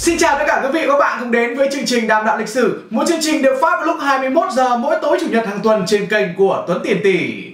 Xin chào tất cả quý vị và các bạn cùng đến với chương trình Đàm đạo lịch sử, một chương trình được phát vào lúc 21 giờ mỗi tối chủ nhật hàng tuần trên kênh của Tuấn Tiền Tỷ.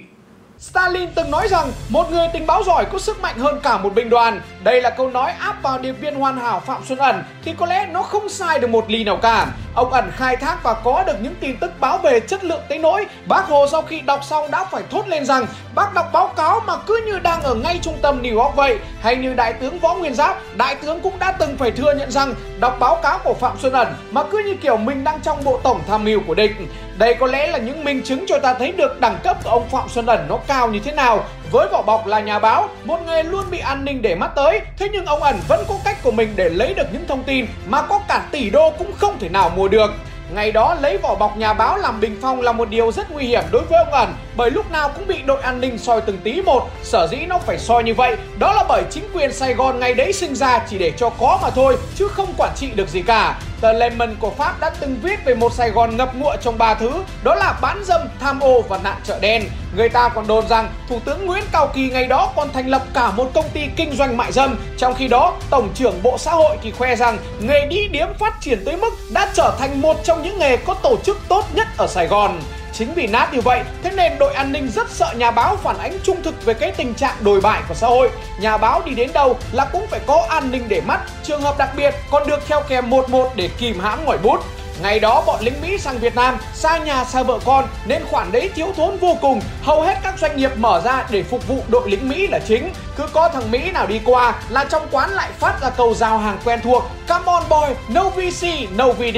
Stalin từng nói rằng một người tình báo giỏi có sức mạnh hơn cả một binh đoàn. Đây là câu nói áp vào điệp viên hoàn hảo Phạm Xuân Ẩn thì có lẽ nó không sai được một ly nào cả. Ông Ẩn khai thác và có được những tin tức báo về chất lượng tới nỗi bác Hồ sau khi đọc xong đã phải thốt lên rằng bác đọc báo cáo mà cứ như đang ở ngay trung tâm New York vậy. Hay như Đại tướng Võ Nguyên Giáp, Đại tướng cũng đã từng phải thừa nhận rằng đọc báo cáo của Phạm Xuân Ẩn mà cứ như kiểu mình đang trong bộ tổng tham mưu của địch. Đây có lẽ là những minh chứng cho ta thấy được đẳng cấp của ông Phạm Xuân Ẩn nó cao như thế nào. Với vỏ bọc là nhà báo, một nghề luôn bị an ninh để mắt tới, thế nhưng ông ẩn vẫn có cách của mình để lấy được những thông tin mà có cả tỷ đô cũng không thể nào mua được. Ngày đó lấy vỏ bọc nhà báo làm bình phong là một điều rất nguy hiểm đối với ông ẩn bởi lúc nào cũng bị đội an ninh soi từng tí một. Sở dĩ nó phải soi như vậy đó là bởi chính quyền Sài Gòn ngày đấy sinh ra chỉ để cho có mà thôi chứ không quản trị được gì cả. Tờ Le Monde của Pháp đã từng viết về một Sài Gòn ngập ngụa trong ba thứ, đó là bán dâm, tham ô và nạn chợ đen. Người ta còn đồn rằng Thủ tướng Nguyễn Cao Kỳ ngày đó còn thành lập cả một công ty kinh doanh mại dâm. Trong khi đó, Tổng trưởng Bộ Xã hội thì khoe rằng nghề đi điếm phát triển tới mức đã trở thành một trong những nghề có tổ chức tốt nhất ở Sài Gòn. Chính vì nát như vậy, thế nên đội an ninh rất sợ nhà báo phản ánh trung thực về cái tình trạng đồi bại của xã hội. Nhà báo đi đến đâu là cũng phải có an ninh để mắt, trường hợp đặc biệt còn được theo kèm một một để kìm hãm ngòi bút. Ngày đó bọn lính Mỹ sang Việt Nam, xa nhà xa vợ con nên khoản đấy thiếu thốn vô cùng. Hầu hết các doanh nghiệp mở ra để phục vụ đội lính Mỹ là chính. Cứ có thằng Mỹ nào đi qua là trong quán lại phát ra câu giao hàng quen thuộc Come on boy, no VC, no VD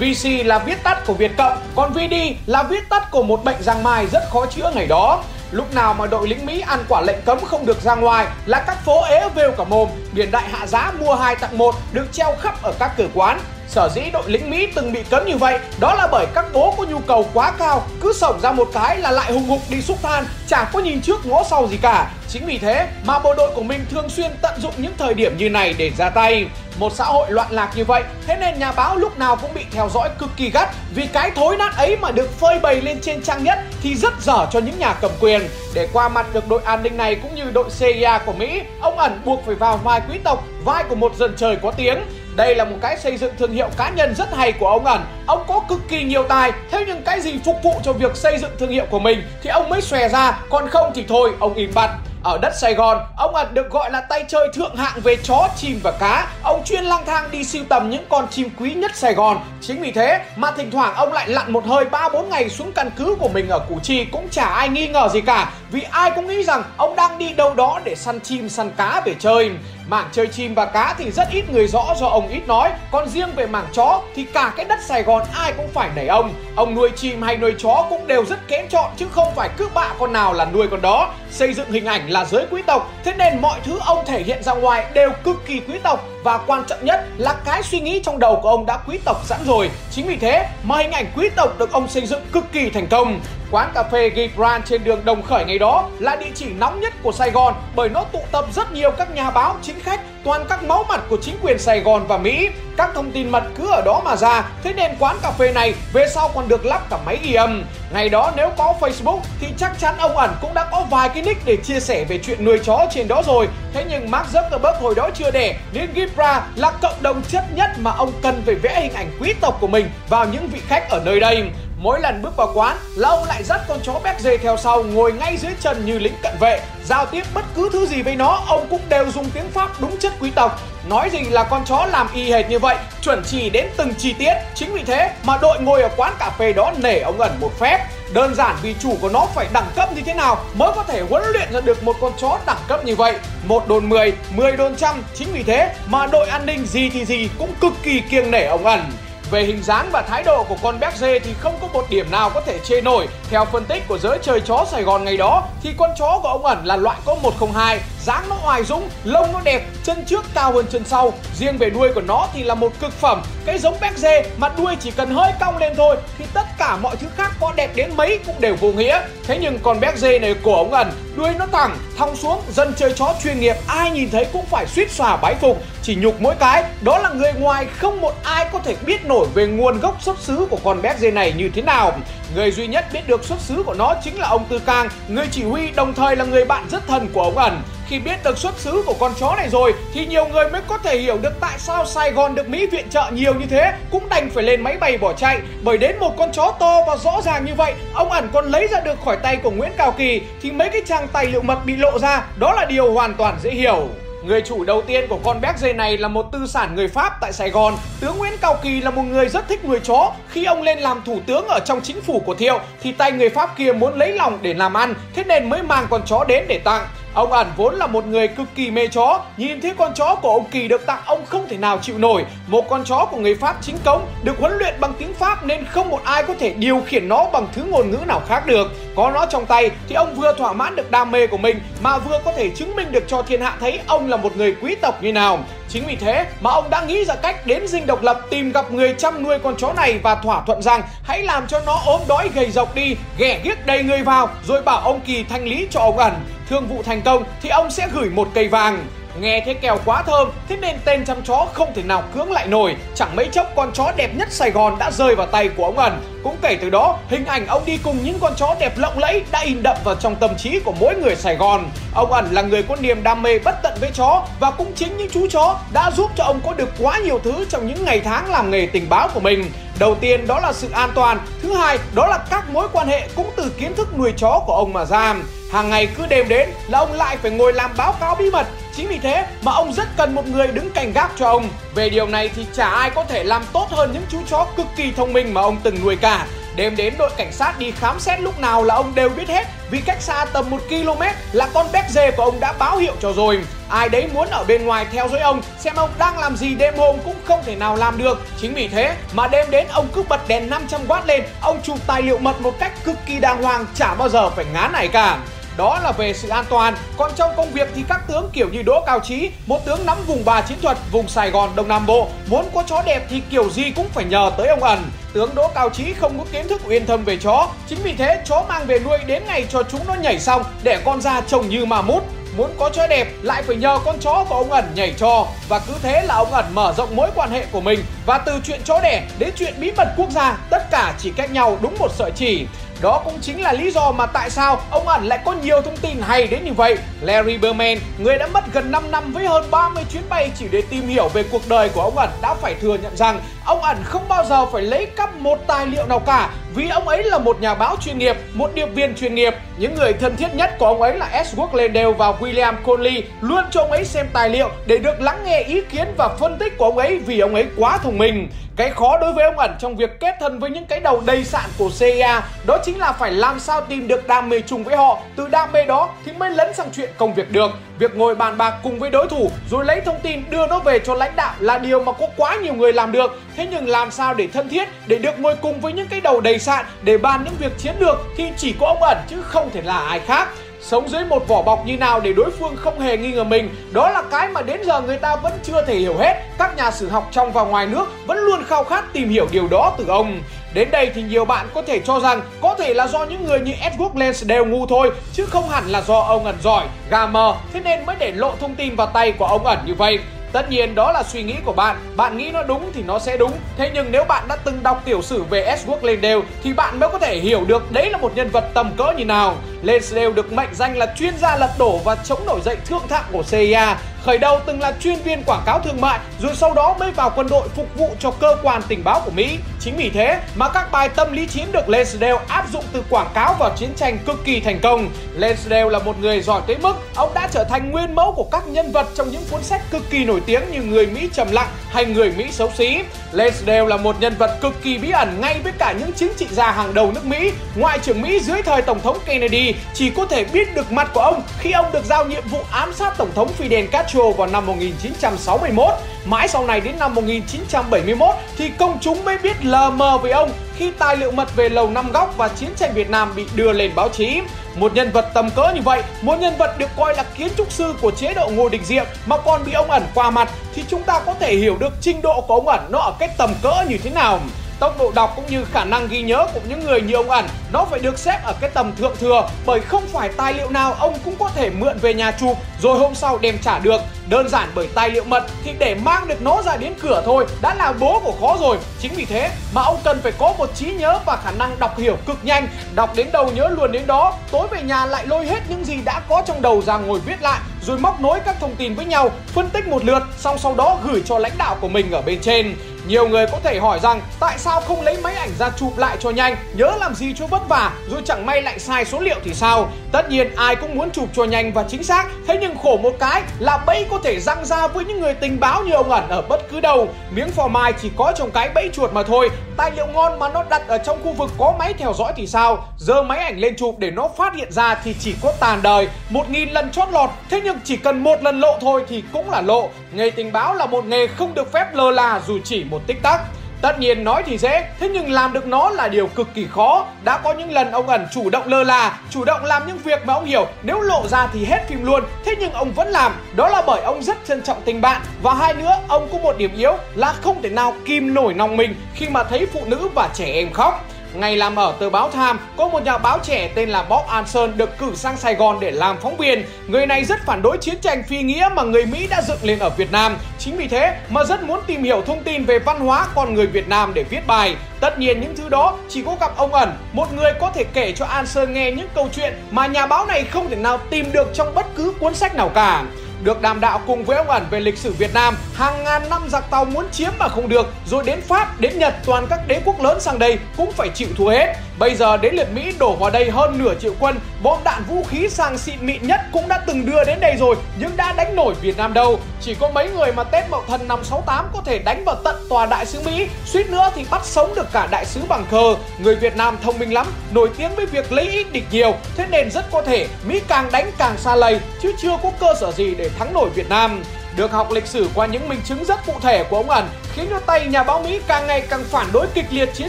VC là viết tắt của Việt Cộng, còn VD là viết tắt của một bệnh giang mai rất khó chữa ngày đó. Lúc nào mà đội lính Mỹ ăn quả lệnh cấm không được ra ngoài là các phố ế vêu cả mồm, biển đại hạ giá mua hai tặng một được treo khắp ở các cửa quán. Sở dĩ đội lính Mỹ từng bị cấm như vậy, đó là bởi các bố có nhu cầu quá cao. Cứ sổng ra một cái là lại hùng hục đi xúc than, Chả có nhìn trước ngó sau gì cả. Chính vì thế mà bộ đội của mình thường xuyên tận dụng những thời điểm như này để ra tay. Một xã hội loạn lạc như vậy, Thế nên nhà báo lúc nào cũng bị theo dõi cực kỳ gắt. Vì cái thối nát ấy mà được phơi bày lên trên trang nhất Thì rất dở cho những nhà cầm quyền. Để qua mặt được đội an ninh này cũng như đội CIA của Mỹ, Ông ẩn buộc phải vào vai quý tộc, Vai của một dân trời có tiếng đây là một cái xây dựng thương hiệu cá nhân rất hay của ông ẩn Ông có cực kỳ nhiều tài Thế nhưng cái gì phục vụ cho việc xây dựng thương hiệu của mình Thì ông mới xòe ra Còn không thì thôi ông im bặt ở đất Sài Gòn, ông ẩn được gọi là tay chơi thượng hạng về chó, chim và cá. Ông chuyên lang thang đi sưu tầm những con chim quý nhất Sài Gòn. Chính vì thế mà thỉnh thoảng ông lại lặn một hơi 3-4 ngày xuống căn cứ của mình ở Củ Chi cũng chả ai nghi ngờ gì cả. Vì ai cũng nghĩ rằng ông đang đi đâu đó để săn chim, săn cá về chơi. Mảng chơi chim và cá thì rất ít người rõ do ông ít nói. Còn riêng về mảng chó thì cả cái đất Sài Gòn ai cũng phải nảy ông. Ông nuôi chim hay nuôi chó cũng đều rất kén chọn chứ không phải cứ bạ con nào là nuôi con đó. Xây dựng hình ảnh là giới quý tộc Thế nên mọi thứ ông thể hiện ra ngoài đều cực kỳ quý tộc. Và quan trọng nhất là cái suy nghĩ trong đầu của ông đã quý tộc sẵn rồi Chính vì thế mà hình ảnh quý tộc được ông xây dựng cực kỳ thành công Quán cà phê Gibran trên đường Đồng Khởi ngày đó là địa chỉ nóng nhất của Sài Gòn bởi nó tụ tập rất nhiều các nhà báo chính khách, toàn các máu mặt của chính quyền Sài Gòn và Mỹ. Các thông tin mật cứ ở đó mà ra, thế nên quán cà phê này về sau còn được lắp cả máy ghi âm. Ngày đó nếu có Facebook thì chắc chắn ông ẩn cũng đã có vài cái nick để chia sẻ về chuyện nuôi chó trên đó rồi. Thế nhưng Mark Zuckerberg hồi đó chưa đẻ, nên Libra là cộng đồng chất nhất mà ông cần phải vẽ hình ảnh quý tộc của mình vào những vị khách ở nơi đây. Mỗi lần bước vào quán, là ông lại dắt con chó béc dê theo sau, ngồi ngay dưới chân như lính cận vệ, Giao tiếp bất cứ thứ gì với nó, ông cũng đều dùng tiếng Pháp đúng chất quý tộc. Nói gì là con chó làm y hệt như vậy, Chuẩn chỉ đến từng chi tiết. Chính vì thế mà đội ngồi ở quán cà phê đó nể ông ẩn một phép. Đơn giản vì chủ của nó phải đẳng cấp như thế nào mới có thể huấn luyện ra được một con chó đẳng cấp như vậy. Một đồn 10, 10 đồn trăm Chính vì thế mà đội an ninh gì thì gì cũng cực kỳ kiêng nể ông ẩn về hình dáng và thái độ của con béc dê thì không có một điểm nào có thể chê nổi. Theo phân tích của giới chơi chó Sài Gòn ngày đó thì con chó của ông ẩn là loại có 102, dáng nó oai dũng, lông nó đẹp, chân trước cao hơn chân sau. Riêng về đuôi của nó thì là một cực phẩm. Cái giống béc dê mà đuôi chỉ cần hơi cong lên thôi thì tất cả mọi thứ khác có đẹp đến mấy cũng đều vô nghĩa. Thế nhưng con béc dê này của ông ẩn, đuôi nó thẳng, thong xuống, dân chơi chó chuyên nghiệp ai nhìn thấy cũng phải suýt xòa bái phục. Chỉ nhục mỗi cái, đó là người ngoài không một ai có thể biết nổi về nguồn gốc xuất xứ của con bé dê này như thế nào. Người duy nhất biết được xuất xứ của nó chính là ông Tư Cang, người chỉ huy đồng thời là người bạn rất thân của ông ẩn. Khi biết được xuất xứ của con chó này rồi thì nhiều người mới có thể hiểu được tại sao Sài Gòn được Mỹ viện trợ nhiều như thế cũng đành phải lên máy bay bỏ chạy bởi đến một con chó to và rõ ràng như vậy ông ẩn còn lấy ra được khỏi tay của Nguyễn Cao Kỳ thì mấy cái trang tài liệu mật bị lộ ra đó là điều hoàn toàn dễ hiểu. Người chủ đầu tiên của con béc dê này là một tư sản người Pháp tại Sài Gòn. Tướng Nguyễn Cao Kỳ là một người rất thích nuôi chó. Khi ông lên làm thủ tướng ở trong chính phủ của Thiệu thì tay người Pháp kia muốn lấy lòng để làm ăn, thế nên mới mang con chó đến để tặng. Ông ẩn vốn là một người cực kỳ mê chó, nhìn thấy con chó của ông Kỳ được tặng ông không thể nào chịu nổi. Một con chó của người Pháp chính cống được huấn luyện bằng tiếng Pháp nên không một ai có thể điều khiển nó bằng thứ ngôn ngữ nào khác được. Có nó trong tay thì ông vừa thỏa mãn được đam mê của mình mà vừa có thể chứng minh được cho thiên hạ thấy ông là một người quý tộc như nào. Chính vì thế mà ông đã nghĩ ra cách đến dinh độc lập tìm gặp người chăm nuôi con chó này và thỏa thuận rằng hãy làm cho nó ốm đói gầy rộc đi, ghẻ ghiếc đầy người vào rồi bảo ông Kỳ thanh lý cho ông ẩn thương vụ thành công thì ông sẽ gửi một cây vàng. Nghe thế kèo quá thơm, thế nên tên chăm chó không thể nào cưỡng lại nổi. Chẳng mấy chốc con chó đẹp nhất Sài Gòn đã rơi vào tay của ông ẩn. Cũng kể từ đó, hình ảnh ông đi cùng những con chó đẹp lộng lẫy đã in đậm vào trong tâm trí của mỗi người Sài Gòn. Ông ẩn là người có niềm đam mê bất tận với chó và cũng chính những chú chó đã giúp cho ông có được quá nhiều thứ trong những ngày tháng làm nghề tình báo của mình. Đầu tiên đó là sự an toàn, thứ hai đó là các mối quan hệ cũng từ kiến thức nuôi chó của ông mà ra. Hàng ngày cứ đêm đến là ông lại phải ngồi làm báo cáo bí mật. Chính vì thế mà ông rất cần một người đứng cảnh gác cho ông. Về điều này thì chả ai có thể làm tốt hơn những chú chó cực kỳ thông minh mà ông từng nuôi cả. Đêm đến đội cảnh sát đi khám xét lúc nào là ông đều biết hết, Vì cách xa tầm 1 km là con béc dê của ông đã báo hiệu cho rồi. Ai đấy muốn ở bên ngoài theo dõi ông, Xem ông đang làm gì đêm hôm cũng không thể nào làm được. Chính vì thế mà đêm đến ông cứ bật đèn 500W lên, Ông chụp tài liệu mật một cách cực kỳ đàng hoàng, Chả bao giờ phải ngán này cả đó là về sự an toàn. Còn trong công việc thì các tướng kiểu như Đỗ Cao Trí, một tướng nắm vùng bà chiến thuật, vùng Sài Gòn Đông Nam Bộ, muốn có chó đẹp thì kiểu gì cũng phải nhờ tới ông ẩn. Tướng Đỗ Cao Trí không có kiến thức uyên thâm về chó, chính vì thế chó mang về nuôi đến ngày cho chúng nó nhảy xong để con ra trông như mà mút. Muốn có chó đẹp lại phải nhờ con chó của ông ẩn nhảy cho. Và cứ thế là ông ẩn mở rộng mối quan hệ của mình. Và từ chuyện chó đẻ đến chuyện bí mật quốc gia tất cả chỉ cách nhau đúng một sợi chỉ đó cũng chính là lý do mà tại sao ông ẩn lại có nhiều thông tin hay đến như vậy. Larry Berman, người đã mất gần 5 năm với hơn 30 chuyến bay chỉ để tìm hiểu về cuộc đời của ông ẩn đã phải thừa nhận rằng ông ẩn không bao giờ phải lấy cắp một tài liệu nào cả vì ông ấy là một nhà báo chuyên nghiệp, một điệp viên chuyên nghiệp. Những người thân thiết nhất của ông ấy là Edward Landale và William Conley luôn cho ông ấy xem tài liệu để được lắng nghe ý kiến và phân tích của ông ấy vì ông ấy quá thông minh. Cái khó đối với ông ẩn trong việc kết thân với những cái đầu đầy sạn của CIA đó chính là phải làm sao tìm được đam mê chung với họ. Từ đam mê đó thì mới lấn sang chuyện công việc được. Việc ngồi bàn bạc cùng với đối thủ, rồi lấy thông tin đưa nó về cho lãnh đạo là điều mà có quá nhiều người làm được. Thế nhưng làm sao để thân thiết, để được ngồi cùng với những cái đầu đầy sạn, để bàn những việc chiến lược thì chỉ có ông ẩn chứ không thể là ai khác sống dưới một vỏ bọc như nào để đối phương không hề nghi ngờ mình đó là cái mà đến giờ người ta vẫn chưa thể hiểu hết các nhà sử học trong và ngoài nước vẫn luôn khao khát tìm hiểu điều đó từ ông Đến đây thì nhiều bạn có thể cho rằng có thể là do những người như Edward Lens đều ngu thôi chứ không hẳn là do ông ẩn giỏi, gà mờ thế nên mới để lộ thông tin vào tay của ông ẩn như vậy. Tất nhiên đó là suy nghĩ của bạn, bạn nghĩ nó đúng thì nó sẽ đúng. Thế nhưng nếu bạn đã từng đọc tiểu sử về Edward Lansdale thì bạn mới có thể hiểu được đấy là một nhân vật tầm cỡ như nào. Lensdale được mệnh danh là chuyên gia lật đổ và chống nổi dậy thượng thặng của CIA Khởi đầu từng là chuyên viên quảng cáo thương mại, rồi sau đó mới vào quân đội phục vụ cho cơ quan tình báo của Mỹ. Chính vì thế mà các bài tâm lý chiến được Lensdale áp dụng từ quảng cáo vào chiến tranh cực kỳ thành công. Lensdale là một người giỏi tới mức ông đã trở thành nguyên mẫu của các nhân vật trong những cuốn sách cực kỳ nổi tiếng như Người Mỹ trầm lặng hay Người Mỹ xấu xí. Lensdale là một nhân vật cực kỳ bí ẩn ngay với cả những chính trị gia hàng đầu nước Mỹ. Ngoại trưởng Mỹ dưới thời Tổng thống Kennedy chỉ có thể biết được mặt của ông khi ông được giao nhiệm vụ ám sát Tổng thống Fidel Castro Castro vào năm 1961. Mãi sau này đến năm 1971 thì công chúng mới biết lờ mờ về ông khi tài liệu mật về Lầu Năm Góc và chiến tranh Việt Nam bị đưa lên báo chí. Một nhân vật tầm cỡ như vậy, một nhân vật được coi là kiến trúc sư của chế độ Ngô Đình Diệm mà còn bị ông ẩn qua mặt thì chúng ta có thể hiểu được trình độ của ông ẩn nó ở cái tầm cỡ như thế nào tốc độ đọc cũng như khả năng ghi nhớ của những người như ông ẩn, nó phải được xếp ở cái tầm thượng thừa, bởi không phải tài liệu nào ông cũng có thể mượn về nhà chụp rồi hôm sau đem trả được. Đơn giản bởi tài liệu mật thì để mang được nó ra đến cửa thôi, đã là bố của khó rồi. Chính vì thế mà ông cần phải có một trí nhớ và khả năng đọc hiểu cực nhanh. Đọc đến đâu nhớ luôn đến đó, tối về nhà lại lôi hết những gì đã có trong đầu ra ngồi viết lại, rồi móc nối các thông tin với nhau, phân tích một lượt, xong sau đó gửi cho lãnh đạo của mình ở bên trên nhiều người có thể hỏi rằng tại sao không lấy máy ảnh ra chụp lại cho nhanh, nhớ làm gì cho vất vả, rồi chẳng may lại sai số liệu thì sao? Tất nhiên ai cũng muốn chụp cho nhanh và chính xác, thế nhưng khổ một cái là bẫy có thể răng ra với những người tình báo như ông ẩn ở bất cứ đâu. Miếng phò mai chỉ có trong cái bẫy chuột mà thôi. Tài liệu ngon mà nó đặt ở trong khu vực có máy theo dõi thì sao? Giờ máy ảnh lên chụp để nó phát hiện ra thì chỉ có tàn đời. Một nghìn lần chót lọt, thế nhưng chỉ cần một lần lộ thôi thì cũng là lộ. Nghề tình báo là một nghề không được phép lơ là dù chỉ một tích tắc. Tất nhiên nói thì dễ, thế nhưng làm được nó là điều cực kỳ khó. Đã có những lần ông ẩn chủ động lơ là, chủ động làm những việc mà ông hiểu nếu lộ ra thì hết phim luôn. Thế nhưng ông vẫn làm, đó là bởi ông rất trân trọng tình bạn. Và hai nữa, ông có một điểm yếu là không thể nào kìm nổi lòng mình khi mà thấy phụ nữ và trẻ em khóc. Ngày làm ở tờ báo Time, có một nhà báo trẻ tên là Bob Anson được cử sang Sài Gòn để làm phóng viên. Người này rất phản đối chiến tranh phi nghĩa mà người Mỹ đã dựng lên ở Việt Nam. Chính vì thế mà rất muốn tìm hiểu thông tin về văn hóa con người Việt Nam để viết bài. Tất nhiên những thứ đó chỉ có gặp ông ẩn, một người có thể kể cho Anson nghe những câu chuyện mà nhà báo này không thể nào tìm được trong bất cứ cuốn sách nào cả được đàm đạo cùng với ông ẩn về lịch sử Việt Nam. Hàng ngàn năm giặc tàu muốn chiếm mà không được, rồi đến Pháp, đến Nhật, toàn các đế quốc lớn sang đây cũng phải chịu thua hết. Bây giờ đến lượt Mỹ đổ vào đây hơn nửa triệu quân, bom đạn vũ khí sang xịn mịn nhất cũng đã từng đưa đến đây rồi, nhưng đã đánh nổi Việt Nam đâu. Chỉ có mấy người mà Tết Mậu Thân năm 68 có thể đánh vào tận tòa đại sứ Mỹ, suýt nữa thì bắt sống được cả đại sứ bằng cờ. Người Việt Nam thông minh lắm, nổi tiếng với việc lấy ít địch nhiều, thế nên rất có thể Mỹ càng đánh càng xa lầy, chứ chưa có cơ sở gì để thắng nổi Việt Nam. Được học lịch sử qua những minh chứng rất cụ thể của ông ẩn khiến cho tay nhà báo Mỹ càng ngày càng phản đối kịch liệt chiến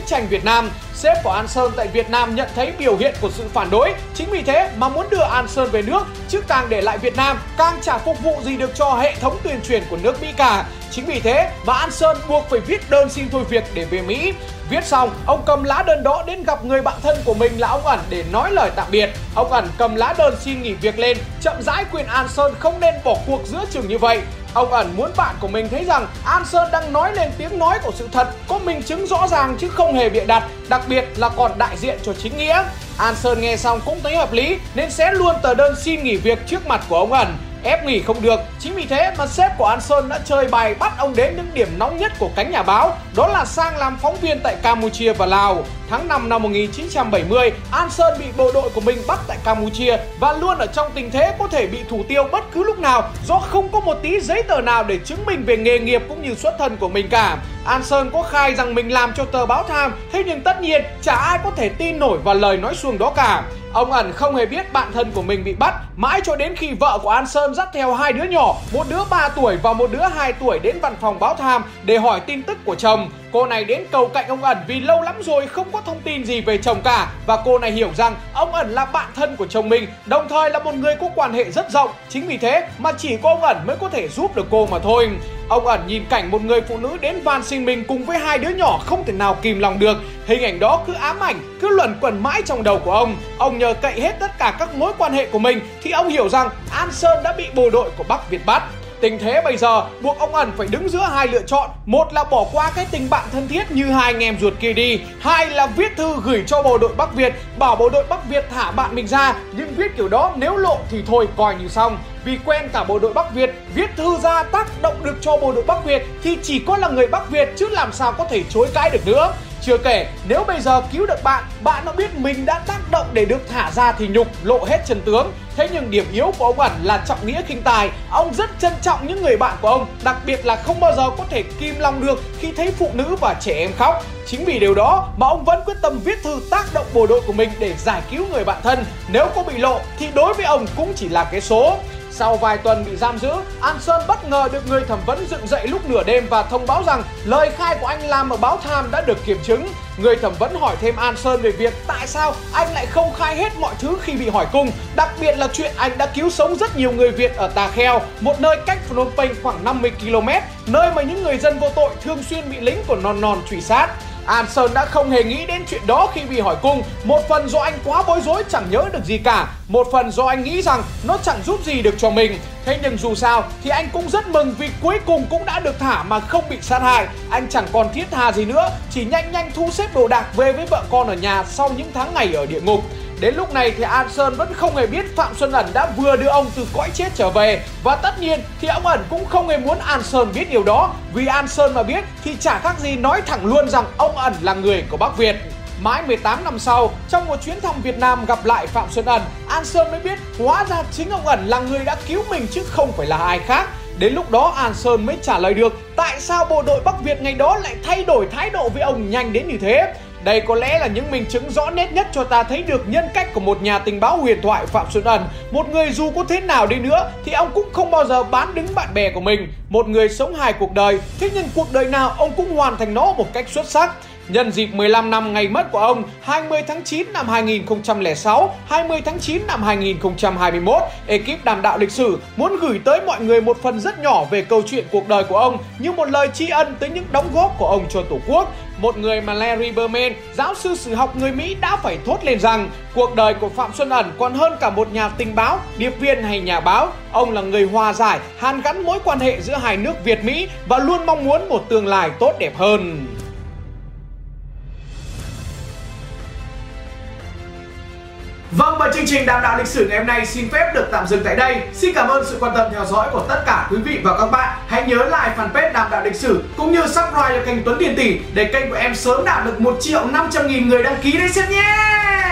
tranh Việt Nam. Sếp của An Sơn tại Việt Nam nhận thấy biểu hiện của sự phản đối, chính vì thế mà muốn đưa An Sơn về nước, chứ càng để lại Việt Nam càng chả phục vụ gì được cho hệ thống tuyên truyền của nước Mỹ cả. Chính vì thế mà An Sơn buộc phải viết đơn xin thôi việc để về Mỹ. Viết xong, ông cầm lá đơn đó đến gặp người bạn thân của mình là ông ẩn để nói lời tạm biệt. Ông ẩn cầm lá đơn xin nghỉ việc lên, chậm rãi quyền An Sơn không nên bỏ cuộc giữa chừng như vậy. Ông ẩn muốn bạn của mình thấy rằng An Sơn đang nói lên tiếng nói của sự thật, có minh chứng rõ ràng chứ không hề bịa đặt, đặc biệt là còn đại diện cho chính nghĩa. An Sơn nghe xong cũng thấy hợp lý nên sẽ luôn tờ đơn xin nghỉ việc trước mặt của ông ẩn ép nghỉ không được. Chính vì thế mà sếp của An Sơn đã chơi bài bắt ông đến những điểm nóng nhất của cánh nhà báo, đó là sang làm phóng viên tại Campuchia và Lào. Tháng 5 năm 1970, An Sơn bị bộ đội của mình bắt tại Campuchia và luôn ở trong tình thế có thể bị thủ tiêu bất cứ lúc nào do không có một tí giấy tờ nào để chứng minh về nghề nghiệp cũng như xuất thân của mình cả. An Sơn có khai rằng mình làm cho tờ báo Time, thế nhưng tất nhiên chả ai có thể tin nổi vào lời nói xuồng đó cả. Ông ẩn không hề biết bạn thân của mình bị bắt Mãi cho đến khi vợ của An Sơn dắt theo hai đứa nhỏ Một đứa 3 tuổi và một đứa 2 tuổi đến văn phòng báo tham Để hỏi tin tức của chồng Cô này đến cầu cạnh ông ẩn vì lâu lắm rồi không có thông tin gì về chồng cả. Và cô này hiểu rằng ông ẩn là bạn thân của chồng mình Đồng thời là một người có quan hệ rất rộng. Chính vì thế mà chỉ có ông ẩn mới có thể giúp được cô mà thôi. Ông ẩn nhìn cảnh một người phụ nữ đến van xin mình cùng với hai đứa nhỏ không thể nào kìm lòng được. Hình ảnh đó cứ ám ảnh, cứ luẩn quẩn mãi trong đầu của ông. Ông nhờ cậy hết tất cả các mối quan hệ của mình Thì ông hiểu rằng An Sơn đã bị bộ đội của Bắc Việt bắt. Tình thế bây giờ, buộc ông ẩn phải đứng giữa hai lựa chọn. Một là bỏ qua cái tình bạn thân thiết như hai anh em ruột kia đi. Hai là viết thư gửi cho bộ đội Bắc Việt, Bảo bộ đội Bắc Việt thả bạn mình ra. Nhưng viết kiểu đó, nếu lộ thì thôi, coi như xong. Vì quen cả bộ đội Bắc Việt, viết thư ra tác động được cho bộ đội Bắc Việt thì chỉ có là người Bắc Việt chứ làm sao có thể chối cãi được nữa chưa kể, nếu bây giờ cứu được bạn, bạn nó biết mình đã tác động để được thả ra thì nhục, lộ hết chân tướng. Thế nhưng điểm yếu của ông ẩn là trọng nghĩa khinh tài. Ông rất trân trọng những người bạn của ông, đặc biệt là không bao giờ có thể kim lòng được khi thấy phụ nữ và trẻ em khóc. Chính vì điều đó mà ông vẫn quyết tâm viết thư tác động bộ đội của mình để giải cứu người bạn thân. Nếu có bị lộ thì đối với ông cũng chỉ là cái số. Sau vài tuần bị giam giữ, An Sơn bất ngờ được người thẩm vấn dựng dậy lúc nửa đêm và thông báo rằng lời khai của anh làm ở báo Tham đã được kiểm chứng. Người thẩm vấn hỏi thêm An Sơn về việc tại sao anh lại không khai hết mọi thứ khi bị hỏi cung, đặc biệt là chuyện anh đã cứu sống rất nhiều người Việt ở Tà Kheo, một nơi cách Phnom Penh khoảng 50 km, nơi mà những người dân vô tội thường xuyên bị lính của non non truy sát. An Sơn đã không hề nghĩ đến chuyện đó khi bị hỏi cung. Một phần do anh quá bối rối, chẳng nhớ được gì cả. Một phần do anh nghĩ rằng nó chẳng giúp gì được cho mình. Thế nhưng dù sao thì anh cũng rất mừng vì cuối cùng cũng đã được thả mà không bị sát hại. Anh chẳng còn thiết tha gì nữa, Chỉ nhanh nhanh thu xếp đồ đạc về với vợ con ở nhà sau những tháng ngày ở địa ngục. Đến lúc này thì An Sơn vẫn không hề biết Phạm Xuân Ẩn đã vừa đưa ông từ cõi chết trở về Và tất nhiên thì ông Ẩn cũng không hề muốn An Sơn biết điều đó Vì An Sơn mà biết thì chả khác gì nói thẳng luôn rằng ông Ẩn là người của Bắc Việt Mãi 18 năm sau, trong một chuyến thăm Việt Nam gặp lại Phạm Xuân Ẩn, An Sơn mới biết hóa ra chính ông Ẩn là người đã cứu mình chứ không phải là ai khác. Đến lúc đó An Sơn mới trả lời được tại sao bộ đội Bắc Việt ngày đó lại thay đổi thái độ với ông nhanh đến như thế. Đây có lẽ là những minh chứng rõ nét nhất cho ta thấy được nhân cách của một nhà tình báo huyền thoại Phạm Xuân Ẩn. Một người dù có thế nào đi nữa thì ông cũng không bao giờ bán đứng bạn bè của mình. Một người sống hài cuộc đời, thế nhưng cuộc đời nào ông cũng hoàn thành nó một cách xuất sắc. Nhân dịp 15 năm ngày mất của ông 20 tháng 9 năm 2006, 20 tháng 9 năm 2021, ekip đàm đạo lịch sử muốn gửi tới mọi người một phần rất nhỏ về câu chuyện cuộc đời của ông như một lời tri ân tới những đóng góp của ông cho Tổ quốc. Một người mà Larry Berman, giáo sư sử học người Mỹ đã phải thốt lên rằng cuộc đời của Phạm Xuân Ẩn còn hơn cả một nhà tình báo, điệp viên hay nhà báo. Ông là người hòa giải, hàn gắn mối quan hệ giữa hai nước Việt Mỹ và luôn mong muốn một tương lai tốt đẹp hơn. Chương trình đàm đạo lịch sử ngày hôm nay xin phép được tạm dừng tại đây. Xin cảm ơn sự quan tâm theo dõi của tất cả quý vị và các bạn. Hãy nhớ like fanpage đàm đạo lịch sử cũng như subscribe cho kênh Tuấn Tiền Tỷ để kênh của em sớm đạt được 1 triệu 500 nghìn người đăng ký đấy xem nhé.